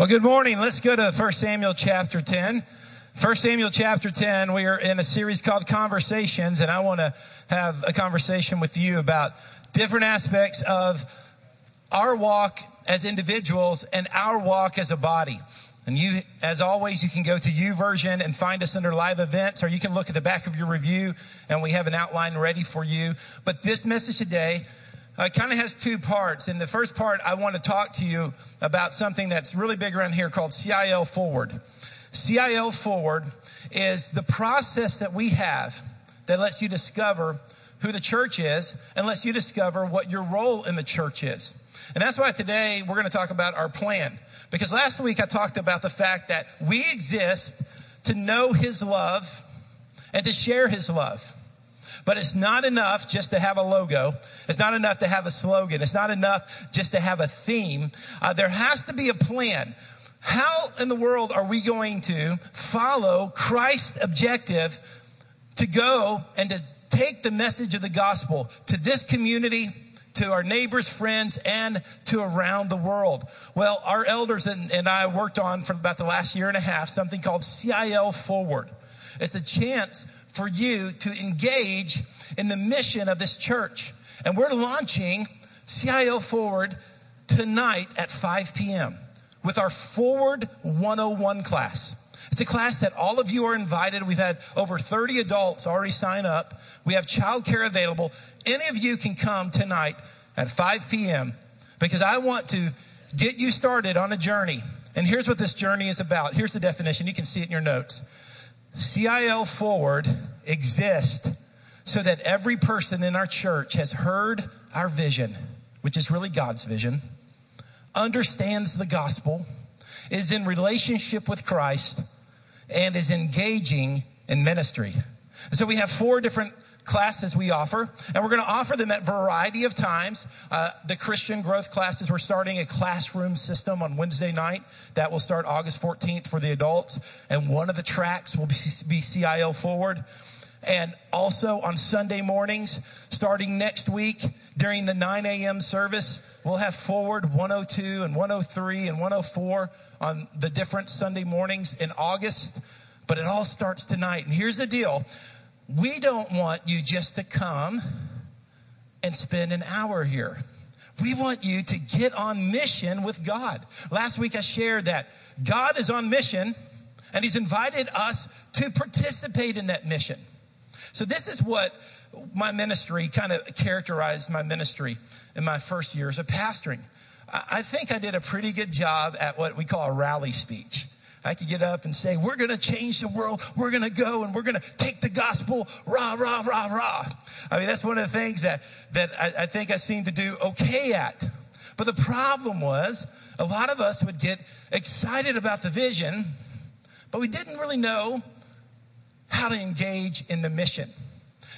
Well, good morning. Let's go to 1 Samuel chapter 10. 1 Samuel chapter 10, we are in a series called Conversations, and I want to have a conversation with you about different aspects of our walk as individuals and our walk as a body. And you, as always, you can go to YouVersion and find us under live events, or you can look at the back of your review, and we have an outline ready for you. But this message today uh, kind of has two parts. In the first part, I want to talk to you about something that's really big around here called CIL Forward. CIL Forward is the process that we have that lets you discover who the church is and lets you discover what your role in the church is. And that's why today we're going to talk about our plan. Because last week I talked about the fact that we exist to know His love and to share His love. But it's not enough just to have a logo. It's not enough to have a slogan. It's not enough just to have a theme. Uh, there has to be a plan. How in the world are we going to follow Christ's objective to go and to take the message of the gospel to this community, to our neighbors, friends, and to around the world? Well, our elders and, and I worked on for about the last year and a half something called CIL Forward. It's a chance for you to engage in the mission of this church. And we're launching CIL Forward tonight at 5 p.m. with our Forward 101 class. It's a class that all of you are invited. We've had over 30 adults already sign up. We have childcare available. Any of you can come tonight at 5 p.m. because I want to get you started on a journey. And here's what this journey is about. Here's the definition. You can see it in your notes. CIL Forward exists so that every person in our church has heard our vision, which is really God's vision, understands the gospel, is in relationship with Christ, and is engaging in ministry. So we have four different classes we offer, and we're going to offer them at variety of times. Uh, the Christian growth classes, we're starting a classroom system on Wednesday night. That will start August 14th for the adults, and one of the tracks will be, be CIL Forward. And also on Sunday mornings, starting next week during the 9 a.m. service, we'll have Forward 102 and 103 and 104 on the different Sunday mornings in August. But it all starts tonight. And here's the deal we don't want you just to come and spend an hour here. We want you to get on mission with God. Last week I shared that God is on mission and He's invited us to participate in that mission. So, this is what my ministry kind of characterized my ministry in my first years of pastoring. I think I did a pretty good job at what we call a rally speech. I could get up and say, We're going to change the world. We're going to go and we're going to take the gospel, rah, rah, rah, rah. I mean, that's one of the things that, that I, I think I seem to do okay at. But the problem was, a lot of us would get excited about the vision, but we didn't really know how to engage in the mission.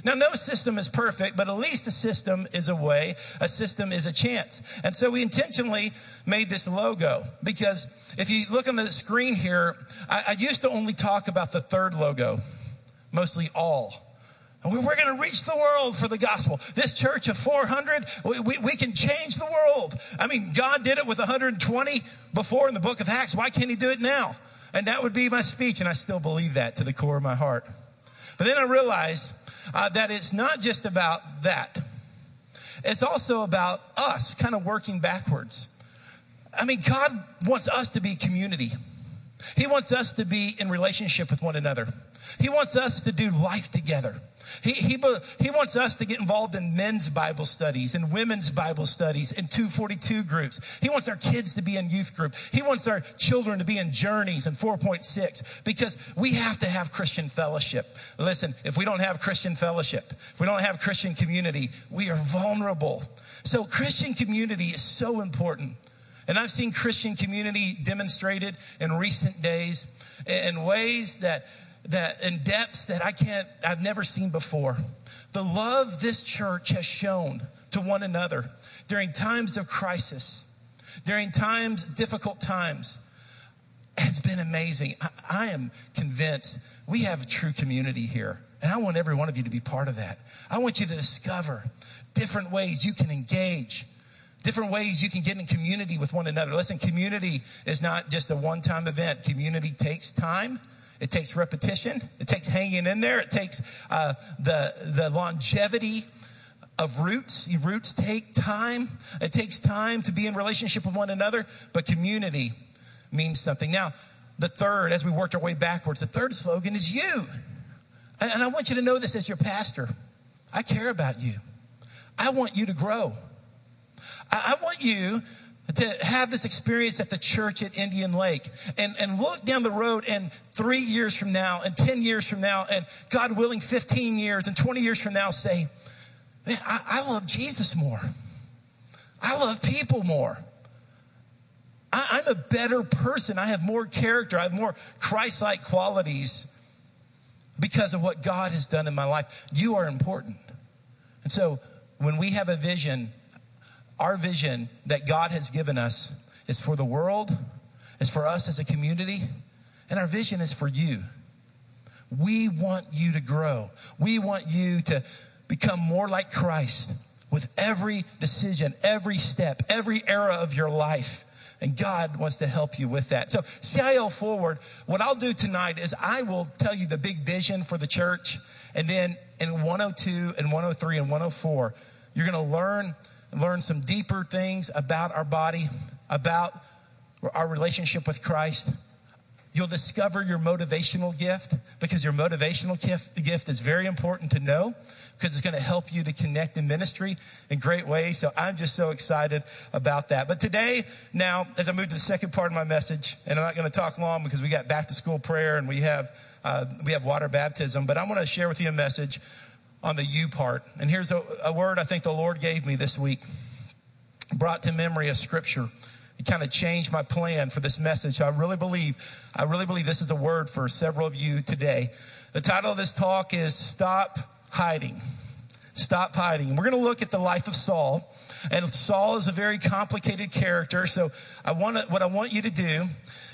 Now, no system is perfect, but at least a system is a way, a system is a chance. And so we intentionally made this logo because if you look on the screen here, I, I used to only talk about the third logo, mostly all. And we're going to reach the world for the gospel. This church of 400, we, we, we, can change the world. I mean, God did it with 120 before in the book of Acts. Why can't he do it now? And that would be my speech, and I still believe that to the core of my heart. But then I realized uh, that it's not just about that. It's also about us kind of working backwards. I mean, God wants us to be community. He wants us to be in relationship with one another. He wants us to do life together. He, he, he wants us to get involved in men's Bible studies and women's Bible studies and 242 groups. He wants our kids to be in youth group. He wants our children to be in journeys and 4.6 because we have to have Christian fellowship. Listen, if we don't have Christian fellowship, if we don't have Christian community, we are vulnerable. So Christian community is so important. And I've seen Christian community demonstrated in recent days in ways that that in depths that I can't, I've never seen before. The love this church has shown to one another during times of crisis, during times, difficult times, has been amazing. I, I am convinced we have a true community here. And I want every one of you to be part of that. I want you to discover different ways you can engage different ways you can get in community with one another. Listen, community is not just a one time event, community takes time. It takes repetition. It takes hanging in there. It takes uh, the, the longevity of roots. Roots take time. It takes time to be in relationship with one another, but community means something. Now, the third, as we worked our way backwards, the third slogan is you. And I want you to know this as your pastor. I care about you. I want you to grow. I, want you to have this experience at the church at Indian Lake and, and look down the road and three years from now and 10 years from now and God willing 15 years and 20 years from now say, man, I, I love Jesus more. I love people more. I, I'm a better person. I have more character. I have more Christ-like qualities because of what God has done in my life. You are important. And so when we have a vision our vision that God has given us is for the world, is for us as a community, and our vision is for you. We want you to grow. We want you to become more like Christ with every decision, every step, every era of your life. And God wants to help you with that. So, CIL Forward, what I'll do tonight is I will tell you the big vision for the church. And then in 102 and 103 and 104, you're going to learn learn some deeper things about our body, about our relationship with Christ. You'll discover your motivational gift because your motivational gift, gift is very important to know because it's going to help you to connect in ministry in great ways. So I'm just so excited about that. But today, now, as I move to the second part of my message, and I'm not going to talk long because we got back to school prayer and we have, uh, we have water baptism, but I want to share with you a message on the you part. And here's a, a word I think the Lord gave me this week, brought to memory a scripture. It kind of changed my plan for this message. I really believe, I really believe this is a word for several of you today. The title of this talk is Stop Hiding. Stop hiding. We're going to look at the life of Saul. And Saul is a very complicated character. So I want what I want you to do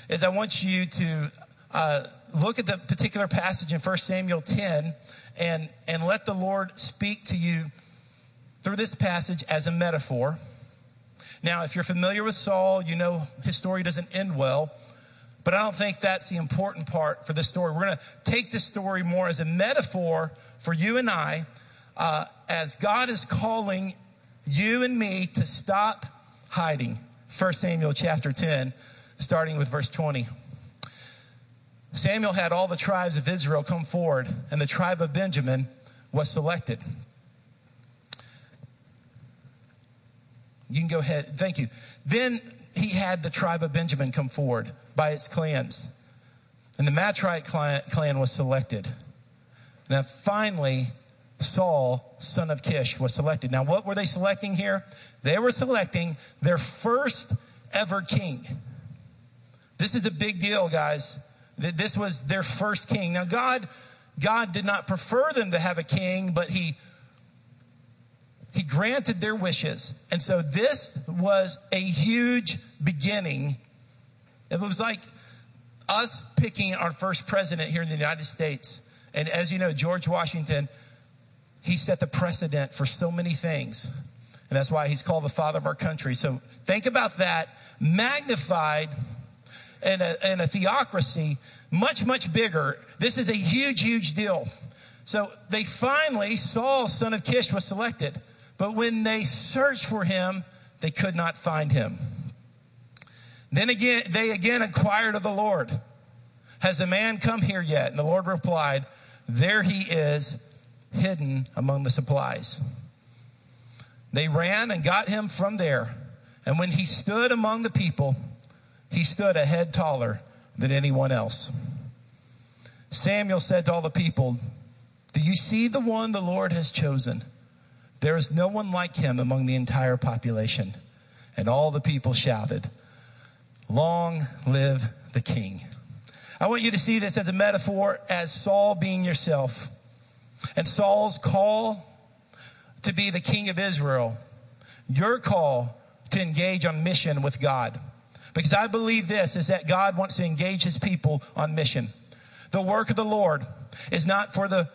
is I want you to uh, look at the particular passage in 1 Samuel 10 and, and let the Lord speak to you through this passage as a metaphor. Now, if you're familiar with Saul, you know his story doesn't end well, but I don't think that's the important part for this story. We're going to take this story more as a metaphor for you and I uh, as God is calling you and me to stop hiding. 1 Samuel chapter 10, starting with verse 20. Samuel had all the tribes of Israel come forward, and the tribe of Benjamin was selected. You can go ahead. Thank you. Then he had the tribe of Benjamin come forward by its clans. And the Matrite clan was selected. Now, finally, Saul, son of Kish, was selected. Now, what were they selecting here? They were selecting their first ever king. This is a big deal, guys. This was their first king. Now, God, God did not prefer them to have a king, but he, he granted their wishes. And so this was a huge beginning. It was like us picking our first president here in the United States. And as you know, George Washington, he set the precedent for so many things. And that's why he's called the father of our country. So think about that magnified in a, and a theocracy much, much bigger. This is a huge, huge deal. So they finally, Saul, son of Kish, was selected. But when they searched for him, they could not find him. Then again, they again inquired of the Lord, Has a man come here yet? And the Lord replied, There he is, hidden among the supplies. They ran and got him from there. And when he stood among the people, he stood a head taller than anyone else. Samuel said to all the people, Do you see the one the Lord has chosen? There is no one like him among the entire population. And all the people shouted, Long live the king. I want you to see this as a metaphor as Saul being yourself. And Saul's call to be the king of Israel, your call to engage on mission with God. Because I believe this is that God wants to engage his people on mission. The work of the Lord is not for the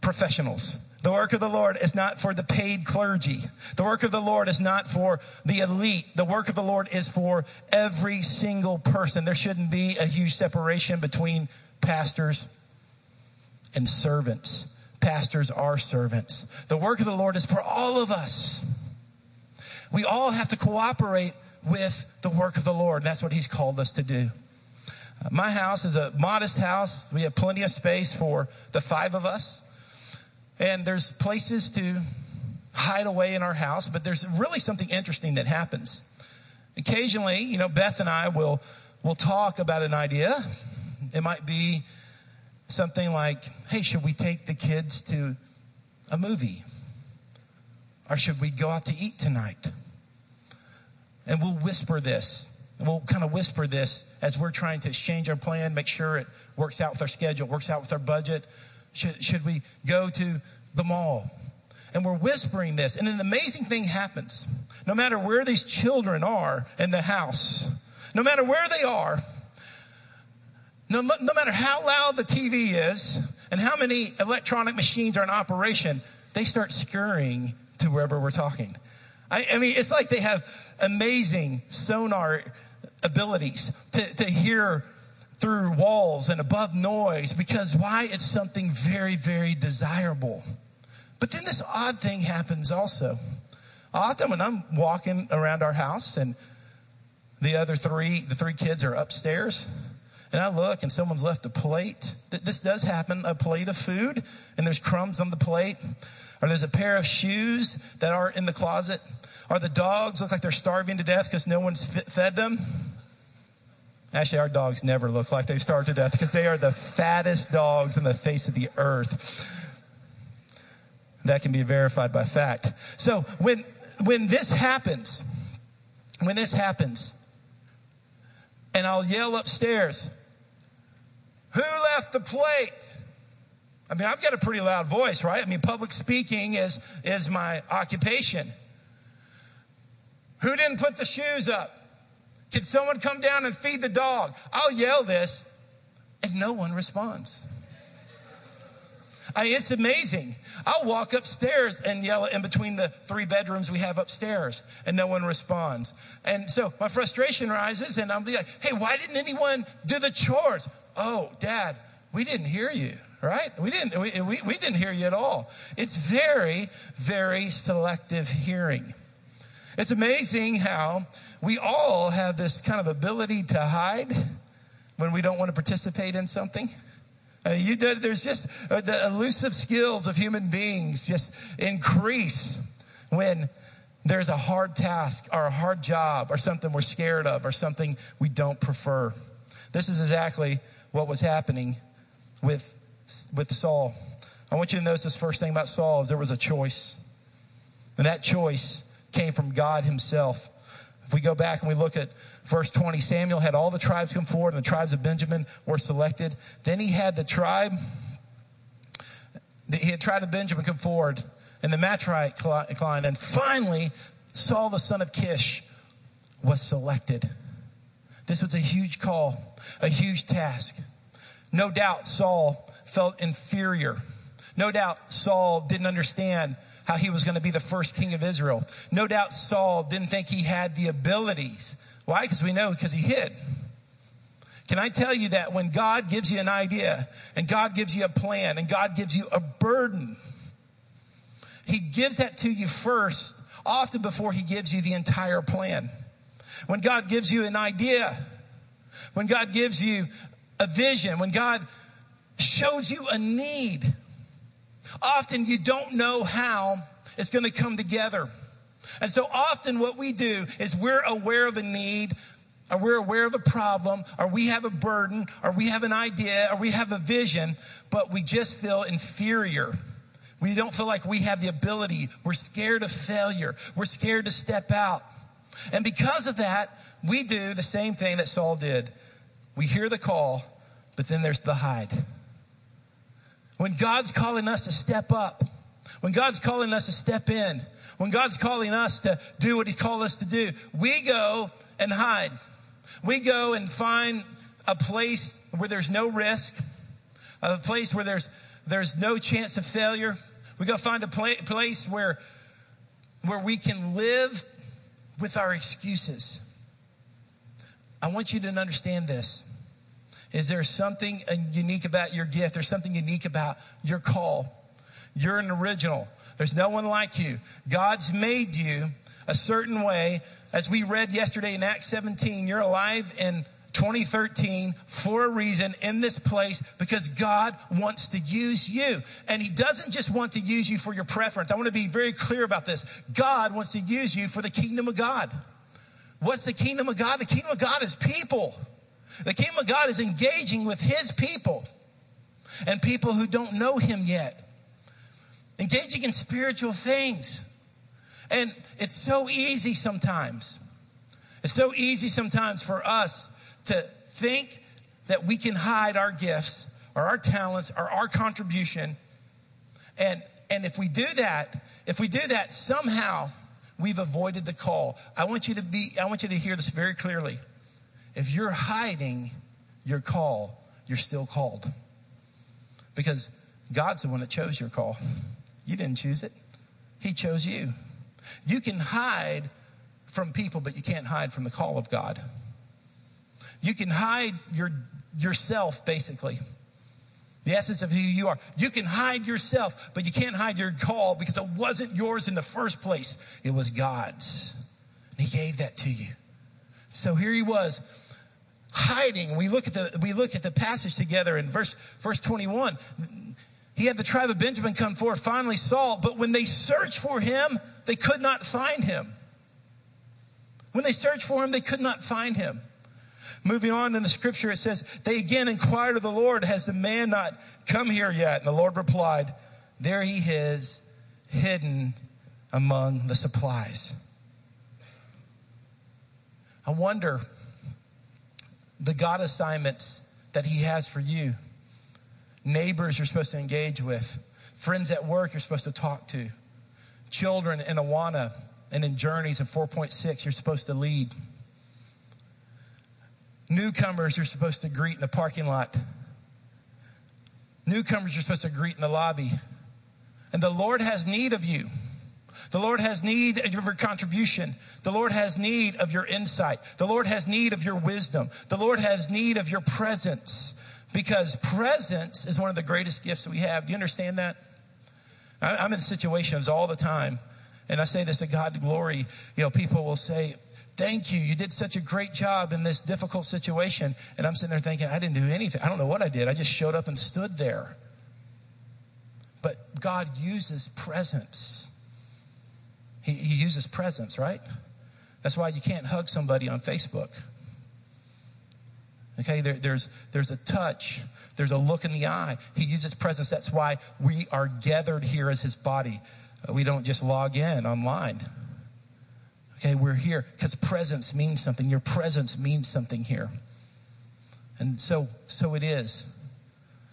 professionals. The work of the Lord is not for the paid clergy. The work of the Lord is not for the elite. The work of the Lord is for every single person. There shouldn't be a huge separation between pastors and servants. Pastors are servants. The work of the Lord is for all of us. We all have to cooperate with the work of the Lord. That's what He's called us to do. Uh, my house is a modest house. We have plenty of space for the five of us. And there's places to hide away in our house, but there's really something interesting that happens. Occasionally, you know, Beth and I will, will talk about an idea. It might be something like, hey, should we take the kids to a movie? Or should we go out to eat tonight? And we'll whisper this. We'll kind of whisper this as we're trying to exchange our plan, make sure it works out with our schedule, works out with our budget. Should, should we go to the mall? And we're whispering this, and an amazing thing happens. No matter where these children are in the house, no matter where they are, no, no matter how loud the TV is and how many electronic machines are in operation, they start scurrying to wherever we're talking. I, I mean, it's like they have amazing sonar abilities to, to hear through walls and above noise because why? It's something very, very desirable. But then this odd thing happens also. Often when I'm walking around our house and the other three, the three kids are upstairs, and I look and someone's left a plate. This does happen, a plate of food, and there's crumbs on the plate. Or there's a pair of shoes that are in the closet. Or the dogs look like they're starving to death because no one's fed them. Actually, our dogs never look like they've starved to death because they are the fattest dogs on the face of the earth. That can be verified by fact. So when, when this happens, when this happens, and I'll yell upstairs, who left the plate? I mean, I've got a pretty loud voice, right? I mean, public speaking is, is my occupation. Who didn't put the shoes up? Can someone come down and feed the dog? I'll yell this, and no one responds. I it's amazing. I'll walk upstairs and yell in between the three bedrooms we have upstairs, and no one responds. And so my frustration rises, and I'm like, hey, why didn't anyone do the chores? Oh, Dad, we didn't hear you, right? We didn't, we, we, we didn't hear you at all. It's very, very selective hearing. It's amazing how we all have this kind of ability to hide when we don't want to participate in something. Uh, you there's just uh, the elusive skills of human beings just increase when there's a hard task or a hard job or something we're scared of or something we don't prefer. This is exactly what was happening with, with Saul. I want you to notice this first thing about Saul is there was a choice. And that choice came from God himself. If we go back and we look at verse 20, Samuel had all the tribes come forward, and the tribes of Benjamin were selected. Then he had the tribe, he had tried of Benjamin come forward, and the Matrite clan. And finally, Saul the son of Kish was selected. This was a huge call, a huge task. No doubt Saul felt inferior. No doubt Saul didn't understand how he was going to be the first king of Israel. No doubt Saul didn't think he had the abilities. Why? Because we know because he hid. Can I tell you that when God gives you an idea and God gives you a plan and God gives you a burden, he gives that to you first, often before he gives you the entire plan. When God gives you an idea, when God gives you a vision, when God shows you a need, Often you don't know how it's going to come together. And so often what we do is we're aware of a need, or we're aware of a problem, or we have a burden, or we have an idea, or we have a vision, but we just feel inferior. We don't feel like we have the ability. We're scared of failure. We're scared to step out. And because of that, we do the same thing that Saul did. We hear the call, but then there's the hide. When God's calling us to step up, when God's calling us to step in, when God's calling us to do what He called us to do, we go and hide. We go and find a place where there's no risk, a place where there's, there's no chance of failure. We go find a pla- place where, where we can live with our excuses. I want you to understand this. Is there something uh, unique about your gift? There's something unique about your call. You're an original. There's no one like you. God's made you a certain way. As we read yesterday in Acts 17, you're alive in 2013 for a reason in this place because God wants to use you. And He doesn't just want to use you for your preference. I want to be very clear about this. God wants to use you for the kingdom of God. What's the kingdom of God? The kingdom of God is people. The kingdom of God is engaging with His people and people who don't know Him yet, engaging in spiritual things. And it's so easy sometimes. It's so easy sometimes for us to think that we can hide our gifts or our talents or our contribution. And, and if we do that, if we do that, somehow we've avoided the call. I want you to be, I want you to hear this very clearly. If you're hiding your call, you're still called. Because God's the one that chose your call. You didn't choose it. He chose you. You can hide from people, but you can't hide from the call of God. You can hide your, yourself, basically. The essence of who you are. You can hide yourself, but you can't hide your call because it wasn't yours in the first place. It was God's. And He gave that to you. So here he was hiding. We look at the, we look at the passage together in verse, verse 21. He had the tribe of Benjamin come forth, finally Saul, but when they searched for him, they could not find him. When they searched for him, they could not find him. Moving on in the scripture, it says, They again inquired of the Lord, Has the man not come here yet? And the Lord replied, There he is, hidden among the supplies. I wonder the God assignments that He has for you. Neighbors you're supposed to engage with, friends at work you're supposed to talk to, children in Awana and in Journeys in 4.6 you're supposed to lead. Newcomers you're supposed to greet in the parking lot. Newcomers you're supposed to greet in the lobby. And the Lord has need of you. The Lord has need of your contribution. The Lord has need of your insight. The Lord has need of your wisdom. The Lord has need of your presence because presence is one of the greatest gifts we have. Do you understand that? I'm in situations all the time, and I say this to God glory. You know, people will say, Thank you. You did such a great job in this difficult situation. And I'm sitting there thinking, I didn't do anything. I don't know what I did. I just showed up and stood there. But God uses presence. He, he uses presence, right? That's why you can't hug somebody on Facebook. Okay, there, there's, there's a touch, there's a look in the eye. He uses presence. That's why we are gathered here as his body. Uh, we don't just log in online. Okay, we're here because presence means something. Your presence means something here. And so, so it is.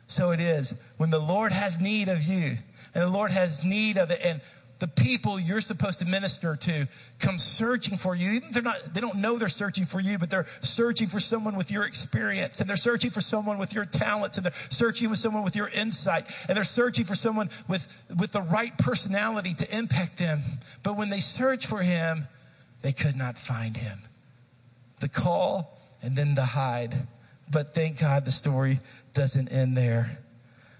So it is. When the Lord has need of you, and the Lord has need of it, and the people you're supposed to minister to come searching for you. Even they're not, they don't know they're searching for you, but they're searching for someone with your experience and they're searching for someone with your talent and they're searching with someone with your insight and they're searching for someone with, with the right personality to impact them. But when they search for him, they could not find him. The call and then the hide. But thank God the story doesn't end there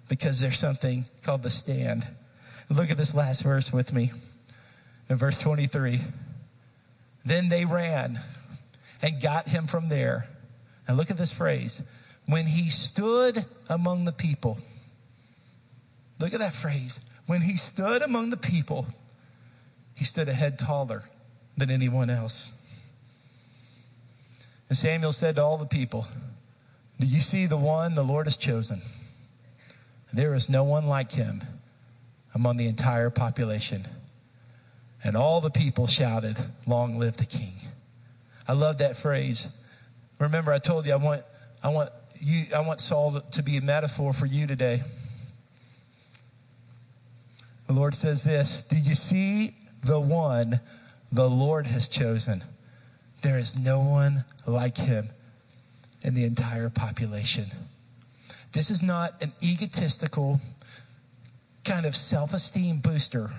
because there's something called the stand. Look at this last verse with me. In verse 23. Then they ran and got him from there. And look at this phrase. When he stood among the people. Look at that phrase. When he stood among the people, he stood a head taller than anyone else. And Samuel said to all the people, Do you see the one the Lord has chosen? There is no one like him among the entire population. And all the people shouted, Long live the king. I love that phrase. Remember, I told you I want, I want you, I want Saul to be a metaphor for you today. The Lord says this Do you see the one the Lord has chosen? There is no one like him in the entire population. This is not an egotistical kind of self esteem booster.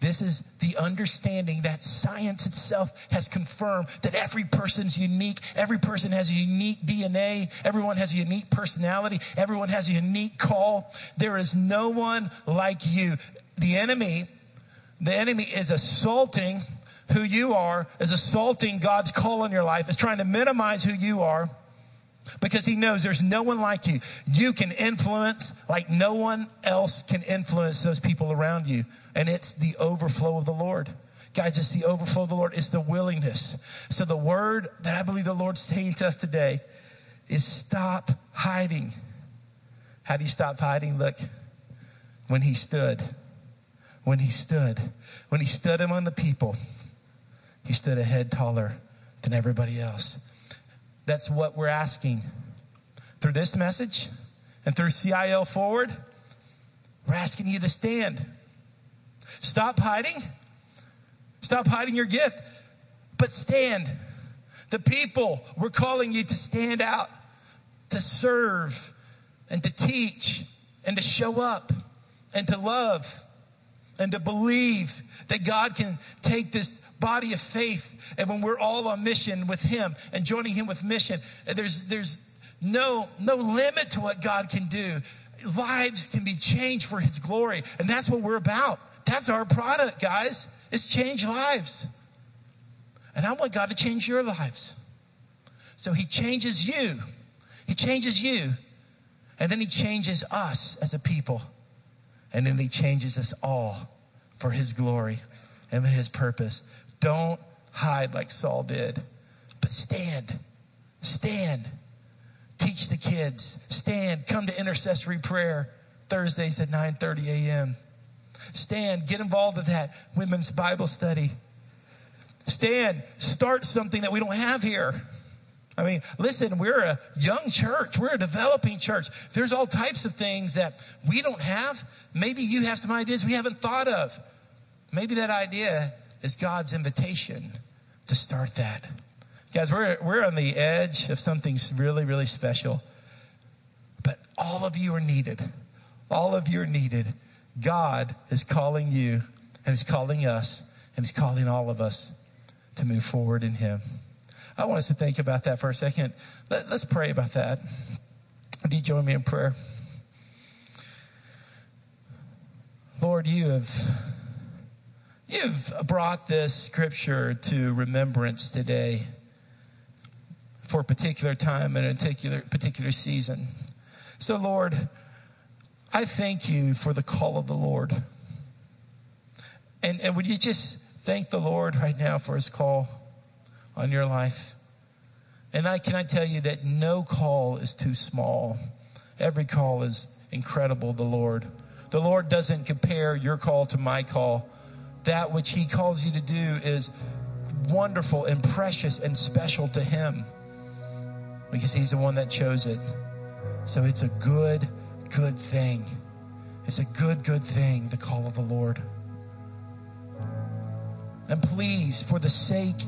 This is the understanding that science itself has confirmed that every person's unique. Every person has a unique DNA. Everyone has a unique personality. Everyone has a unique call. There is no one like you. The enemy, the enemy is assaulting who you are, is assaulting God's call in your life, is trying to minimize who you are because he knows there's no one like you. You can influence like no one else can influence those people around you. And it's the overflow of the Lord. Guys, it's the overflow of the Lord. It's the willingness. So the word that I believe the Lord's saying to us today is stop hiding. How do you stop hiding? Look, when he stood, when he stood, when he stood among the people, he stood a head taller than everybody else. That's what we're asking. Through this message and through CIL Forward, we're asking you to stand. Stop hiding. Stop hiding your gift, but stand. The people, we're calling you to stand out, to serve, and to teach, and to show up, and to love, and to believe that God can take this body of faith. And when we're all on mission with Him and joining Him with mission, there's, there's no, no limit to what God can do. Lives can be changed for His glory. And that's what we're about. That's our product, guys. It's change lives. And I want God to change your lives. So He changes you. He changes you. And then He changes us as a people. And then He changes us all for His glory and His purpose. Don't hide like Saul did, but stand. Stand. Teach the kids. Stand. Come to intercessory prayer Thursdays at 9:30 a.m. Stand. Get involved with that women's Bible study. Stand. Start something that we don't have here. I mean, listen, we're a young church. We're a developing church. There's all types of things that we don't have. Maybe you have some ideas we haven't thought of. Maybe that idea is God's invitation to start that. Guys, we're, we're on the edge of something really, really special. But all of you are needed. All of you are needed. God is calling you and He's calling us and He's calling all of us to move forward in Him. I want us to think about that for a second. Let, us pray about that. Would you join me in prayer? Lord, you have You've brought this scripture to remembrance today for a particular time and a particular, particular season. So, Lord, I thank you for the call of the Lord. And, and would you just thank the Lord right now for his call on your life? And I can I tell you that no call is too small. Every call is incredible, the Lord. The Lord doesn't compare your call to my call that which He calls you to do is wonderful and precious and special to Him because He's the one that chose it. So it's a good, good thing. It's a good, good thing, the call of the Lord. And please, for the sake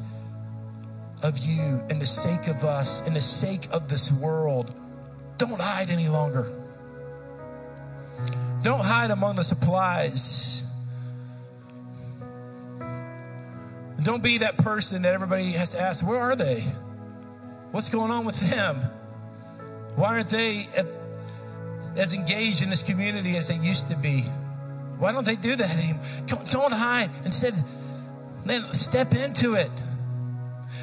of you and the sake of us and the sake of this world, don't hide any longer. Don't hide among the supplies Don't be that person that everybody has to ask, where are they? What's going on with them? Why aren't they as engaged in this community as they used to be? Why don't they do that anymore? Don't hide. Instead, then step into it.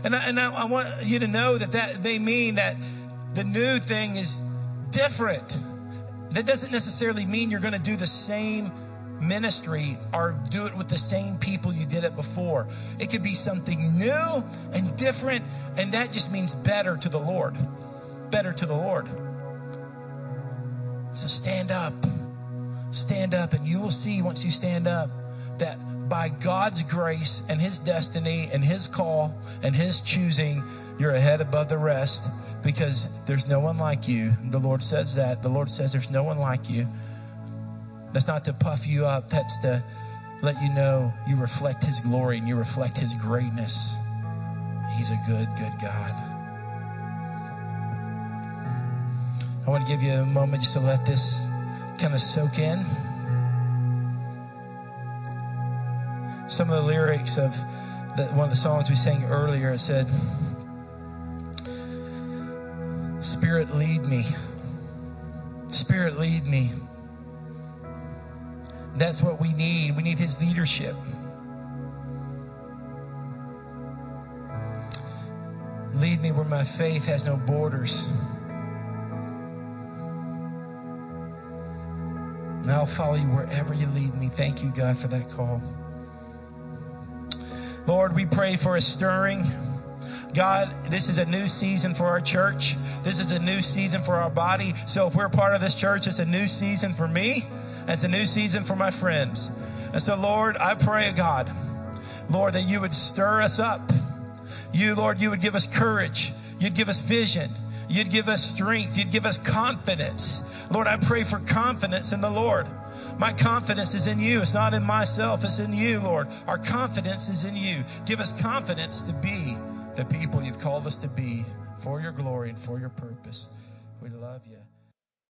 And I, and I, I want you to know that that may mean that the new thing is different. That doesn't necessarily mean you're going to do the same ministry or do it with the same people you did it before. It could be something new and different, and that just means better to the Lord. Better to the Lord. So stand up. Stand up, and you will see once you stand up that by God's grace and His destiny and His call and His choosing, you're ahead above the rest because there's no one like you. The Lord says that. The Lord says there's no one like you. That's not to puff you up, that's to let you know you reflect His glory and you reflect His greatness. He's a good, good God. I want to give you a moment just to let this kind of soak in. Some of the lyrics of the, one of the songs we sang earlier. It said, Spirit, lead me. Spirit, lead me. That's what we need. We need His leadership. Lead me where my faith has no borders. And I'll follow you wherever you lead me. Thank you, God, for that call. Lord, we pray for a stirring. God, this is a new season for our church. This is a new season for our body. So if we're part of this church, it's a new season for me. It's a new season for my friends. And so, Lord, I pray, God, Lord, that you would stir us up. You, Lord, you would give us courage. You'd give us vision. You'd give us strength. You'd give us confidence. Lord, I pray for confidence in the Lord. My confidence is in you. It's not in myself, it's in you, Lord. Our confidence is in you. Give us confidence to be the people you've called us to be for your glory and for your purpose. We love you.